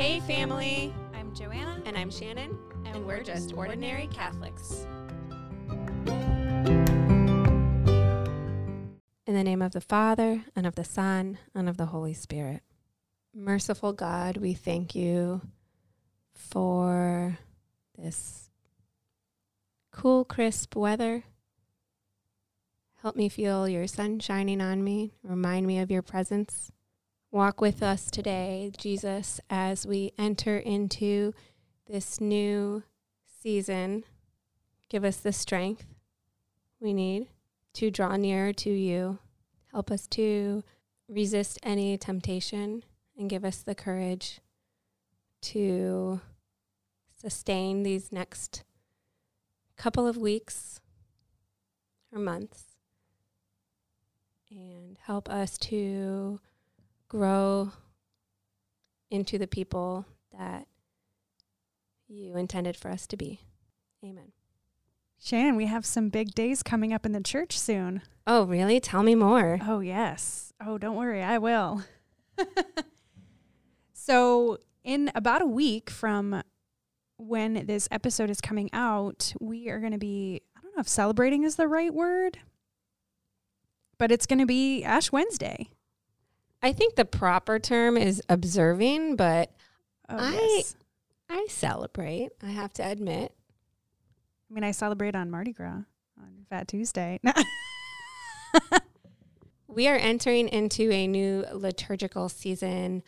Hey, family. I'm Joanna. And I'm Shannon. And, we're just ordinary Catholics. In the name of the Father, and of the Son, and of the Holy Spirit. Merciful God, we thank you for this cool, crisp weather. Help me feel your sun shining on me. Remind me of your presence. Walk with us today, Jesus, as we enter into this new season. Give us the strength we need to draw nearer to you. Help us to resist any temptation and give us the courage to sustain these next couple of weeks or months and help us to grow into the people that you intended for us to be. Amen. Shannon, we have some big days coming up in the church soon. Oh, really? Tell me more. Oh, yes. Oh, don't worry, I will. so, in about a week from when this episode is coming out, we are going to be, I don't know if celebrating is the right word, but it's going to be Ash Wednesday. I think the proper term is observing, but Oh, I- yes. I celebrate, I have to admit. I mean, I celebrate on Mardi Gras on Fat Tuesday. We are entering into a new liturgical season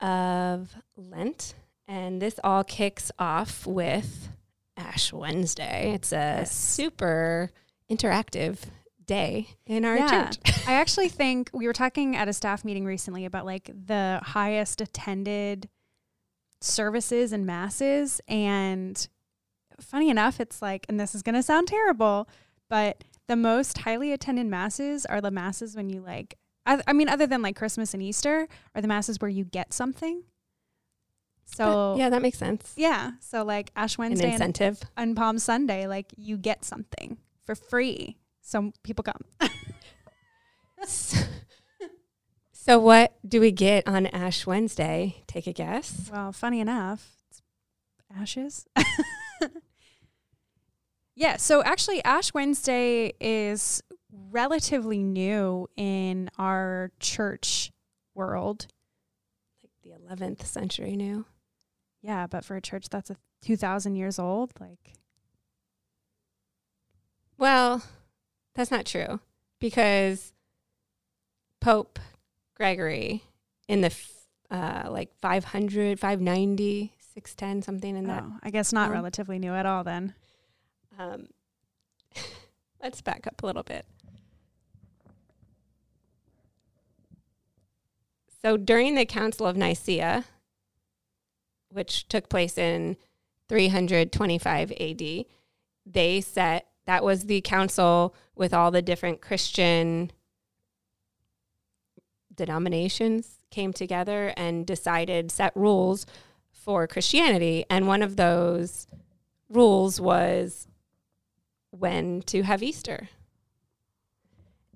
of Lent, and this all kicks off with Ash Wednesday. It's a Yes. super interactive day in our Yeah. church. I actually think we were talking at a staff meeting recently about like the highest attended services and masses. And funny enough, it's like, and this is going to sound terrible, but the most highly attended masses are the masses when you like, I, I mean, other than like Christmas and Easter, are the masses where you get something. So, yeah, that makes sense. yeah. So, like Ash An Wednesday and, incentive. and Palm Sunday, like you get something for free. So people come. so, so what do we get on Ash Wednesday? Take a guess. Well, funny enough, it's ashes. yeah, so actually, Ash Wednesday is relatively new in our church world. Like the 11th century new. Yeah, but for a church that's a 2,000 years old, like, Well, that's not true because Pope Gregory in the f- uh, like 500, 590, 610, something in that. oh, I guess not Um, relatively new at all then. Um, let's back up a little bit. So during the Council of Nicaea, which took place in 325 AD, they set that was the council with all the different Christian denominations came together and decided set rules for Christianity and one of those rules was when to have Easter.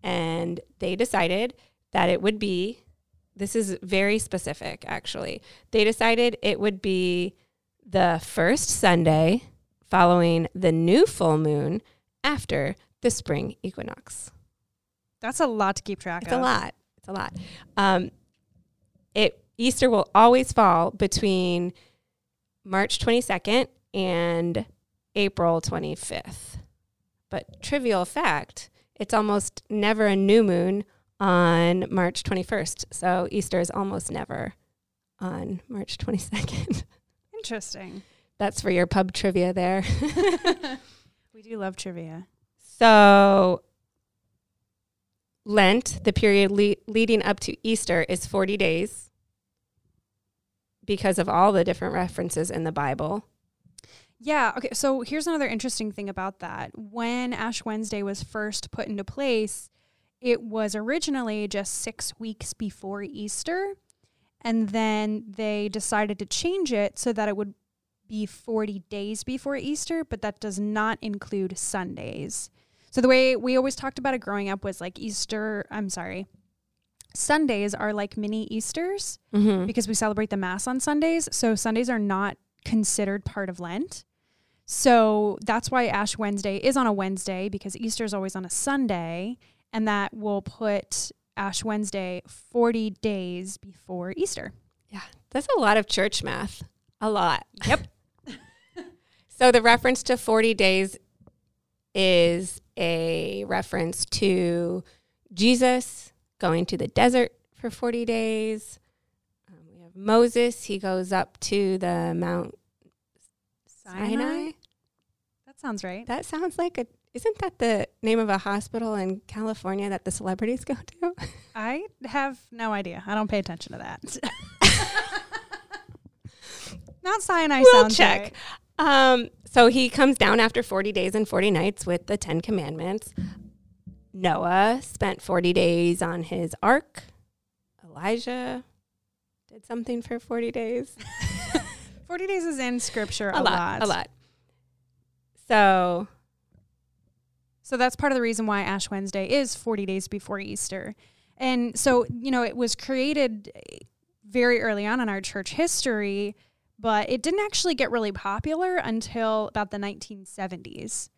And they decided that it would be, this is very specific actually. They decided it would be the first Sunday following the new full moon after the spring equinox. That's a lot to keep track It's of. a lot. It's a lot. Um, it Easter will always fall between March 22nd and April 25th. But trivial fact, it's almost never a new moon on March 21st. So Easter is almost never on March 22nd. Interesting. That's for your pub trivia there. we do love trivia. So Lent, the period le- leading up to Easter, is 40 days because of all the different references in the Bible. Yeah. Okay. So here's another interesting thing about that. When Ash Wednesday was first put into place, it was originally just six weeks before Easter. And then they decided to change it so that it would be 40 days before Easter, but that does not include Sundays. So the way we always talked about it growing up was like Easter, I'm sorry, Sundays are like mini Easters Mm-hmm. because we celebrate the Mass on Sundays. So Sundays are not considered part of Lent. So that's why Ash Wednesday is on a Wednesday because Easter is always on a Sunday. And that will put Ash Wednesday 40 days before Easter. Yeah, that's a lot of church math. A lot. Yep. So the reference to 40 days is a reference to Jesus going to the desert for 40 days. Um, we have Moses, he goes up to the Mount Sinai. That sounds right. That sounds like a isn't that the name of a hospital in California that the celebrities go to? I have no idea. I don't pay attention to that. Not Sinai We'll sounds check. right. Um, so he comes down after 40 days and 40 nights with the 10 commandments. Noah spent 40 days on his ark. Elijah did something for 40 days. 40 days is in scripture a, a lot, a lot. So, So that's part of the reason why Ash Wednesday is 40 days before Easter. And so, you know, it was created very early on in our church history, but it didn't actually get really popular until about the 1970s.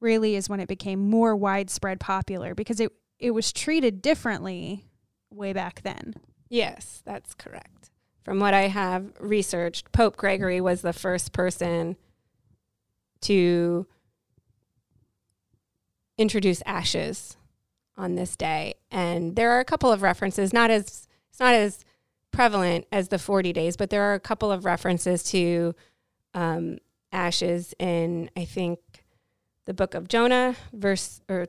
Really is when it became more widespread popular because it it was treated differently way back then. yes, that's correct. From what I have researched, Pope Gregory was the first person to introduce ashes on this day. And there are a couple of references, not as it's not as prevalent as the 40 days, but there are a couple of references to um, ashes in I think the book of Jonah, verse or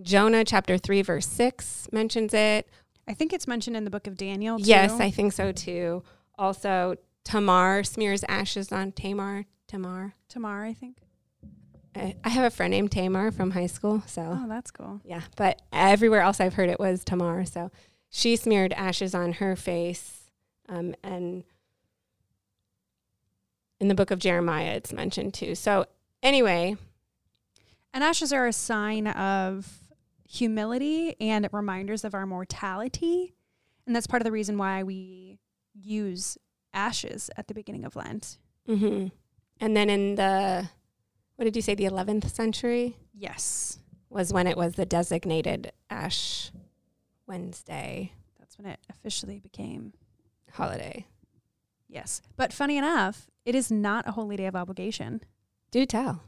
Jonah chapter 3 verse 6 mentions it. I think it's mentioned in the book of Daniel too. Yes, I think so too. Also Tamar smears ashes on Tamar. Tamar. Tamar, I think. I I have a friend named Tamar from high school, so Oh, that's cool. yeah. But everywhere else I've heard it was Tamar. So she smeared ashes on her face, um, and in the book of Jeremiah it's mentioned too. So anyway, And ashes are a sign of humility and reminders of our mortality. And that's part of the reason why we use ashes at the beginning of Lent. hmm and then in the what did you say the 11th century Yes. was when it was the designated Ash Wednesday That's when it officially became. holiday. Yes. But funny enough, it is not a holy day of obligation. Do tell.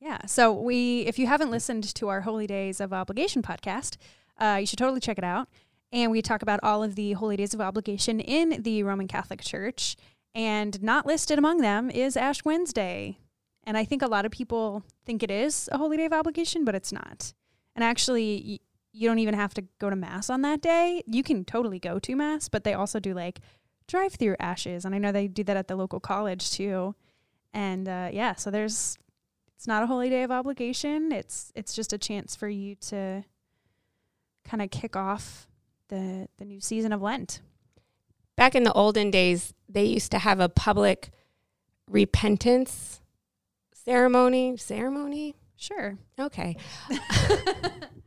Yeah. So we, if you haven't listened to our Holy Days of Obligation podcast, uh, you should totally check it out. And we talk about all of the holy days of obligation in the Roman Catholic Church. And not listed among them is Ash Wednesday. And I think a lot of people think it is a holy day of obligation, but it's not. And actually, you don't even have to go to Mass on that day. You can totally go to Mass, but they also do like drive through ashes. And I know they do that at the local college too. And uh, yeah, so there's it's not a holy day of obligation. It's it's just a chance for you to kind of kick off the the new season of Lent. Back in the olden days, they used to have a public repentance ceremony. Ceremony? Sure. Okay.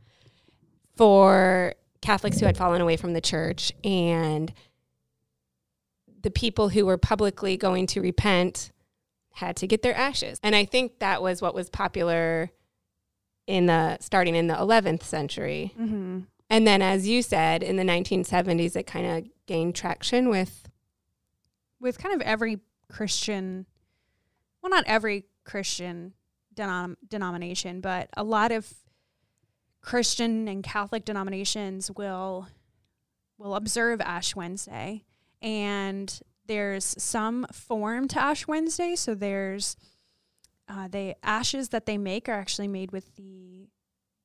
For Catholics who had fallen away from the church and the people who were publicly going to repent had to get their ashes. And I think that was what was popular in the starting in the 11th century. Mm-hmm. And then as you said, in the 1970s it kind of gained traction with With kind of every Christian, well, not every Christian denom- denomination, but a lot of Christian and Catholic denominations will will observe Ash Wednesday, and there's some form to Ash Wednesday. So there's uh, the ashes that they make are actually made with the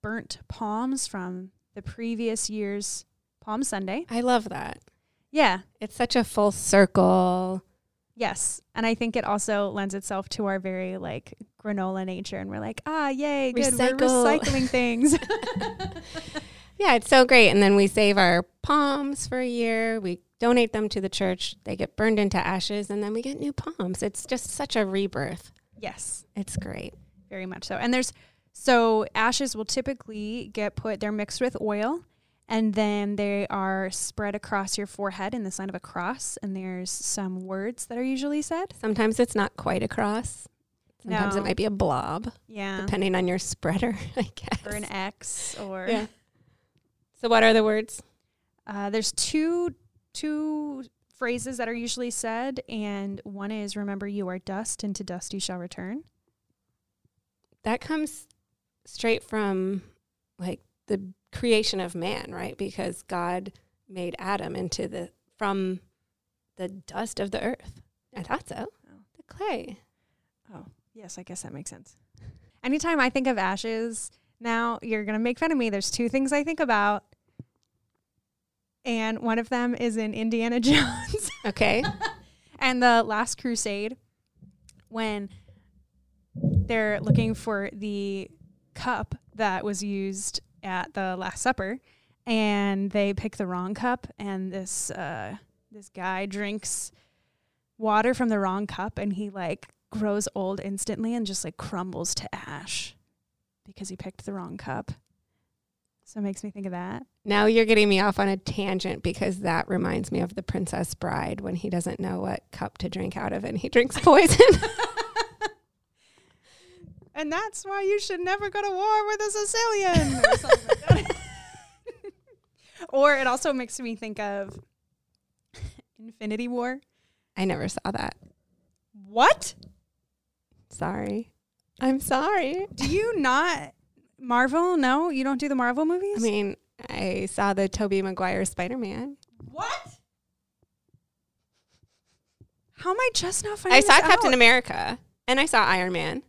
burnt palms from the previous year's Palm Sunday. I love that. Yeah, It's such a full circle. Yes. And I think it also lends itself to our very like granola nature. And we're like, ah, yay, good. We're recycling things. Yeah, it's so great. And then we save our palms for a year. We donate them to the church. They get burned into ashes, and then we get new palms. It's just such a rebirth. yes, It's great. very much so. And there's so ashes will typically get put, they're mixed with oil And then they are spread across your forehead in the sign of a cross. And there's some words that are usually said. Sometimes it's not quite a cross. Sometimes No. it might be a blob, Yeah. depending on your spreader, I guess. Or an X or Yeah. So what are the words? Uh, there's two two phrases that are usually said, and one is "Remember, you are dust, and to dust you shall return." That comes straight from like the creation of man, right? Because God made Adam into the from the dust of the earth. I thought so. Oh. The clay. Oh, yes, I guess that makes sense. Anytime I think of ashes, now you're gonna make fun of me. There's two things I think about, and one of them is in Indiana Jones. Okay. and the last crusade when they're looking for the cup that was used at the last supper and they pick the wrong cup and this uh this guy drinks water from the wrong cup and he like grows old instantly and just like crumbles to ash because he picked the wrong cup so it makes me think of that now you're getting me off on a tangent because that reminds me of the Princess Bride when he doesn't know what cup to drink out of and he drinks poison. and that's why you should never go to war with a Sicilian. or, like or it also makes me think of Infinity War. I never saw that. What? Sorry. I'm sorry. Do you not Marvel? No, you don't do the Marvel movies. I mean, I saw the Tobey Maguire Spider Man. what? How am I just now finding? I saw this Captain out? America and I saw Iron Man.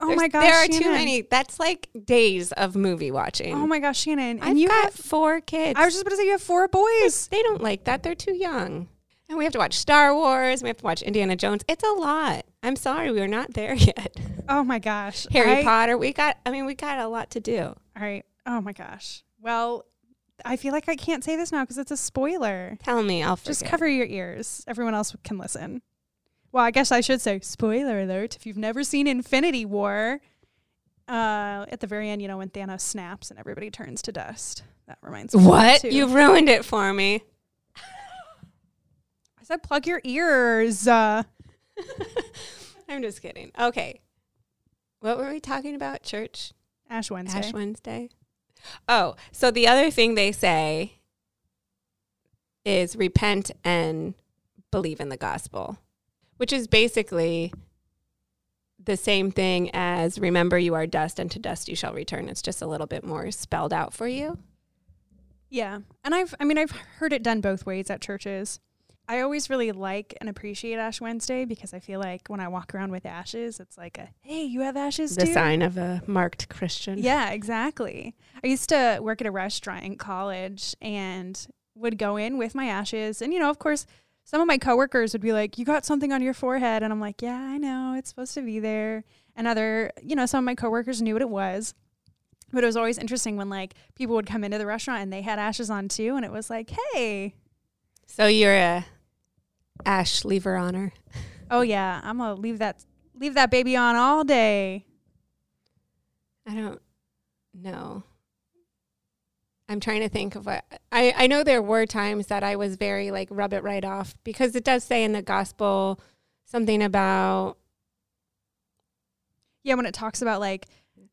Oh my gosh, There are too many. That's like days of movie watching. Oh my gosh, Shannon! I've And you got have. four kids. I was just about to say you have four boys. they don't like that. They're too young. And we have to watch Star Wars. We have to watch Indiana Jones. It's a lot. I'm sorry, we are not there yet. Oh my gosh, Harry I- Potter. We got. I mean, we got a lot to do. All right. Oh my gosh. Well, I feel like I can't say this now because it's a spoiler. Tell me, I'll Just cover your ears. Everyone else can listen. Well, I guess I should say spoiler alert. If you've never seen Infinity War, uh, at the very end, you know, when Thanos snaps and everybody turns to dust. That reminds me. What? You've ruined it for me. I said plug your ears. Uh, I'm just kidding. Okay. What were we talking about? Church? Ash Wednesday. Ash Wednesday. Oh, so the other thing they say is repent and believe in the gospel, which is basically the same thing as remember you are dust and to dust you shall return. It's just a little bit more spelled out for you. Yeah. And I've I mean I've heard it done both ways at churches. I always really like and appreciate Ash Wednesday because I feel like when I walk around with ashes, it's like a hey, you have ashes The too. sign of a marked Christian. Yeah, exactly. I used to work at a restaurant in college and would go in with my ashes. And, you know, of course, some of my coworkers would be like, You got something on your forehead. And I'm like, Yeah, I know. It's supposed to be there. And other, you know, some of my coworkers knew what it was. But it was always interesting when like people would come into the restaurant and they had ashes on too. And it was like, Hey, So you're a ash lever honor. oh yeah, I'm gonna leave that leave that baby on all day. I don't know. I'm trying to think of what I, I know there were times that I was very like rub it right off because it does say in the gospel something about Yeah, when it talks about like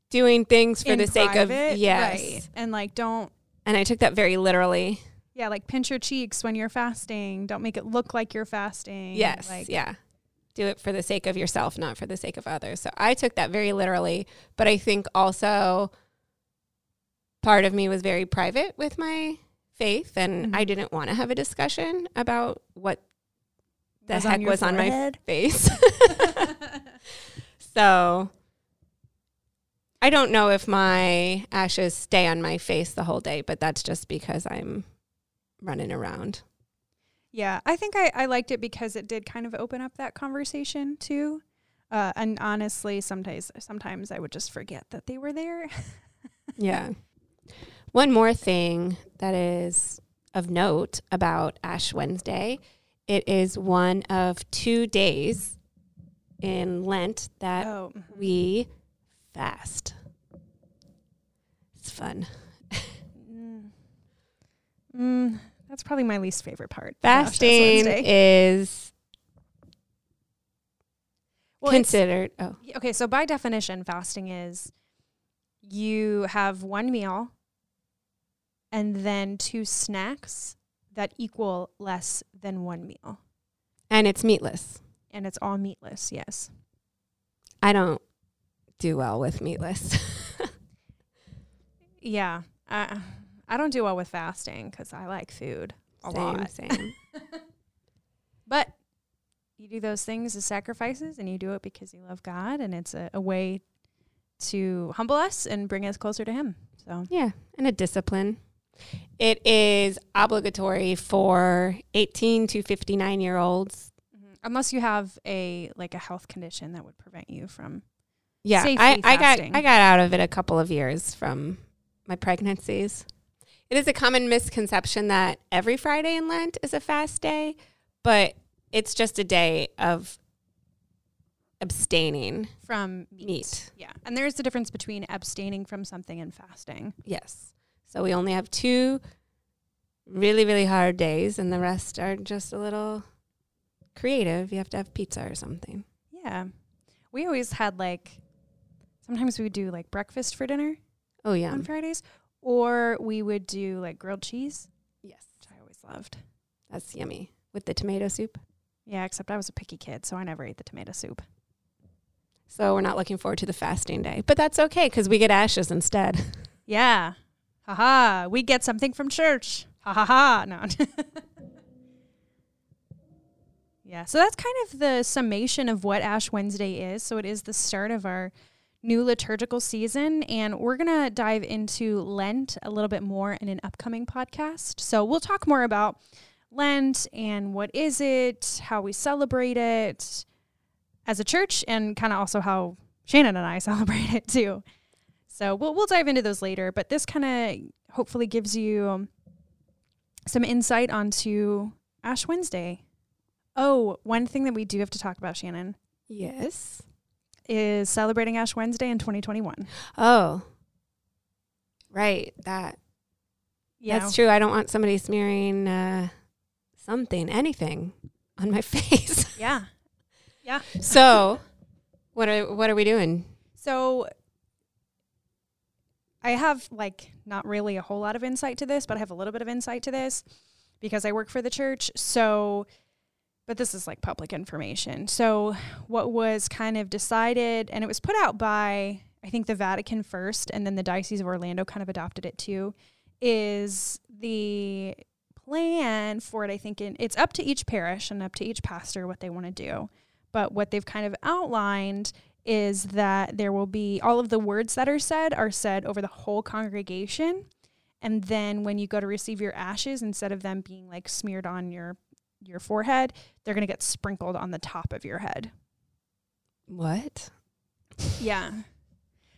doing things for the sake of yes. right. And like don't And I took that very literally. Yeah, like pinch your cheeks when you're fasting. Don't make it look like you're fasting. Yes. Like, yeah. Do it for the sake of yourself, not for the sake of others. So I took that very literally, but I think also part of me was very private with my faith and Mhm. I didn't want to have a discussion about what the Was heck on was on my face. so I don't know if my ashes stay on my face the whole day, but that's just because I'm running around. yeah, I think I, I liked it because it did kind of open up that conversation too. Uh, and honestly, sometimes sometimes I would just forget that they were there. Yeah. One more thing that is of note about Ash Wednesday it is one of two days in Lent that oh, we fast. It's fun. mm, Mm, that's probably my least favorite part. Fasting is Well, considered. Oh, okay, so by definition, fasting is you have one meal and then two snacks that equal less than one meal. and it's meatless. And it's all meatless, yes. I don't do well with meatless. Yeah. I, I don't do well with fasting because I like food a same, lot. same. But you do those things as sacrifices and you do it because you love God and it's a, a way to humble us and bring us closer to Him. So, Yeah, and a discipline. It is obligatory for 18 to 59 year olds. Mm-hmm. unless you have a like a health condition that would prevent you from Yeah, I, I got. I got out of it a couple of years from my pregnancies. It is a common misconception that every Friday in Lent is a fast day, but it's just a day of abstaining from meat. meat. Yeah. And there's a difference between abstaining from something and fasting. Yes. So we only have two really, really hard days, and the rest are just a little creative. You have to have pizza or something. Yeah. We always had like sometimes we would do like breakfast for dinner Oh, yeah. on Fridays or we would do like grilled cheese, Yes. which I always loved. That's yummy. With the tomato soup. Yeah, except I was a picky kid, so I never ate the tomato soup. So we're not looking forward to the fasting day, but that's okay because we get ashes instead. Yeah. Haha. We get something from church. Ha ha ha. No. yeah. So that's kind of the summation of what Ash Wednesday is. So it is the start of our new liturgical season. And we're going to dive into Lent a little bit more in an upcoming podcast. So we'll talk more about Lent and what is it, how we celebrate it as a church, and kind of also how Shannon and I celebrate it too. So we'll we'll dive into those later, but this kind of hopefully gives you some insight onto Ash Wednesday. Oh, one thing that we do have to talk about, Shannon, Yes. is celebrating Ash Wednesday in 2021. Oh. Right. That. Yeah, That's true. I don't want somebody smearing uh, something, anything on my face. yeah, yeah. so, what are what are we doing? So I have like not really a whole lot of insight to this, but I have a little bit of insight to this because I work for the church. So but this is like public information. So what was kind of decided and it was put out by I think the Vatican first and then the Diocese of Orlando kind of adopted it too is the plan for it I think in, it's up to each parish and up to each pastor what they want to do. But what they've kind of outlined is that there will be all of the words that are said are said over the whole congregation. And then when you go to receive your ashes, instead of them being like smeared on your your forehead, they're gonna get sprinkled on the top of your head. What? Yeah.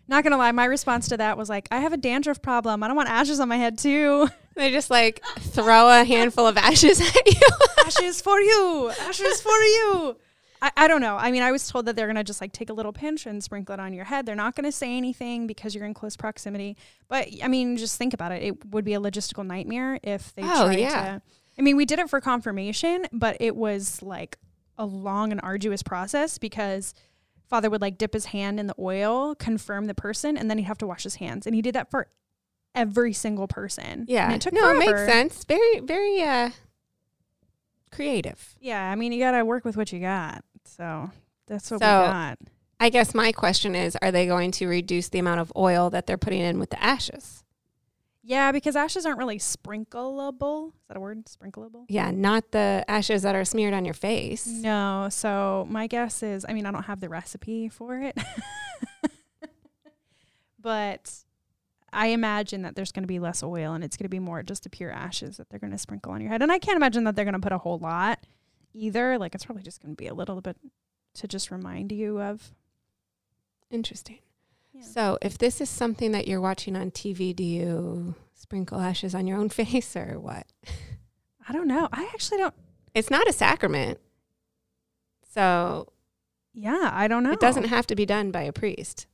Not gonna lie, my response to that was like, I have a dandruff problem. I don't want ashes on my head too. They just like throw a handful of ashes at you. ashes for you. Ashes for you. I, I don't know. I mean, I was told that they're gonna just like take a little pinch and sprinkle it on your head. They're not gonna say anything because you're in close proximity. But I mean, just think about it. It would be a logistical nightmare if they Oh, tried yeah. to. I mean, we did it for confirmation, but it was like a long and arduous process because father would like dip his hand in the oil, confirm the person, and then he'd have to wash his hands. And he did that for every single person. Yeah. And it took no, it makes sense. Very, very uh creative. Yeah, I mean, you got to work with what you got. So that's what So- we got. I guess my question is are they going to reduce the amount of oil that they're putting in with the ashes? Yeah, because ashes aren't really sprinkleable. Is that a word? Sprinkleable? Yeah, not the ashes that are smeared on your face. No. So my guess is, I mean, I don't have the recipe for it, but I imagine that there's going to be less oil and it's going to be more just the pure ashes that they're going to sprinkle on your head. And I can't imagine that they're going to put a whole lot either. Like it's probably just going to be a little bit to just remind you of. Interesting. Yeah. So, if this is something that you're watching on TV, do you sprinkle ashes on your own face or what? I don't know. I actually don't. It's not a sacrament. So, Yeah, I don't know. it doesn't have to be done by a priest.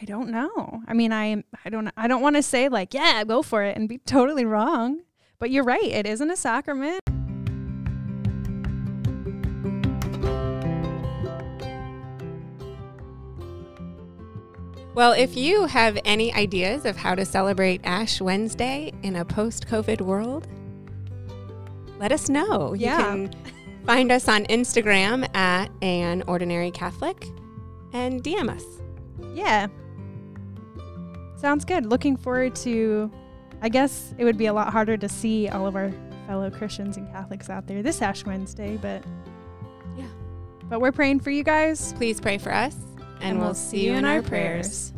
I don't know. I mean, I I don't I don't want to say like, yeah, go for it and be totally wrong. But you're right, it isn't a sacrament. Well, if you have any ideas of how to celebrate Ash Wednesday in a post COVID world, let us know. Yeah. You can find us on Instagram at an ordinary Catholic and DM us. Yeah. Sounds good. Looking forward to I guess it would be a lot harder to see all of our fellow Christians and Catholics out there this Ash Wednesday, but Yeah. But we're praying for you guys. Please pray for us, and, we'll see you in our prayers.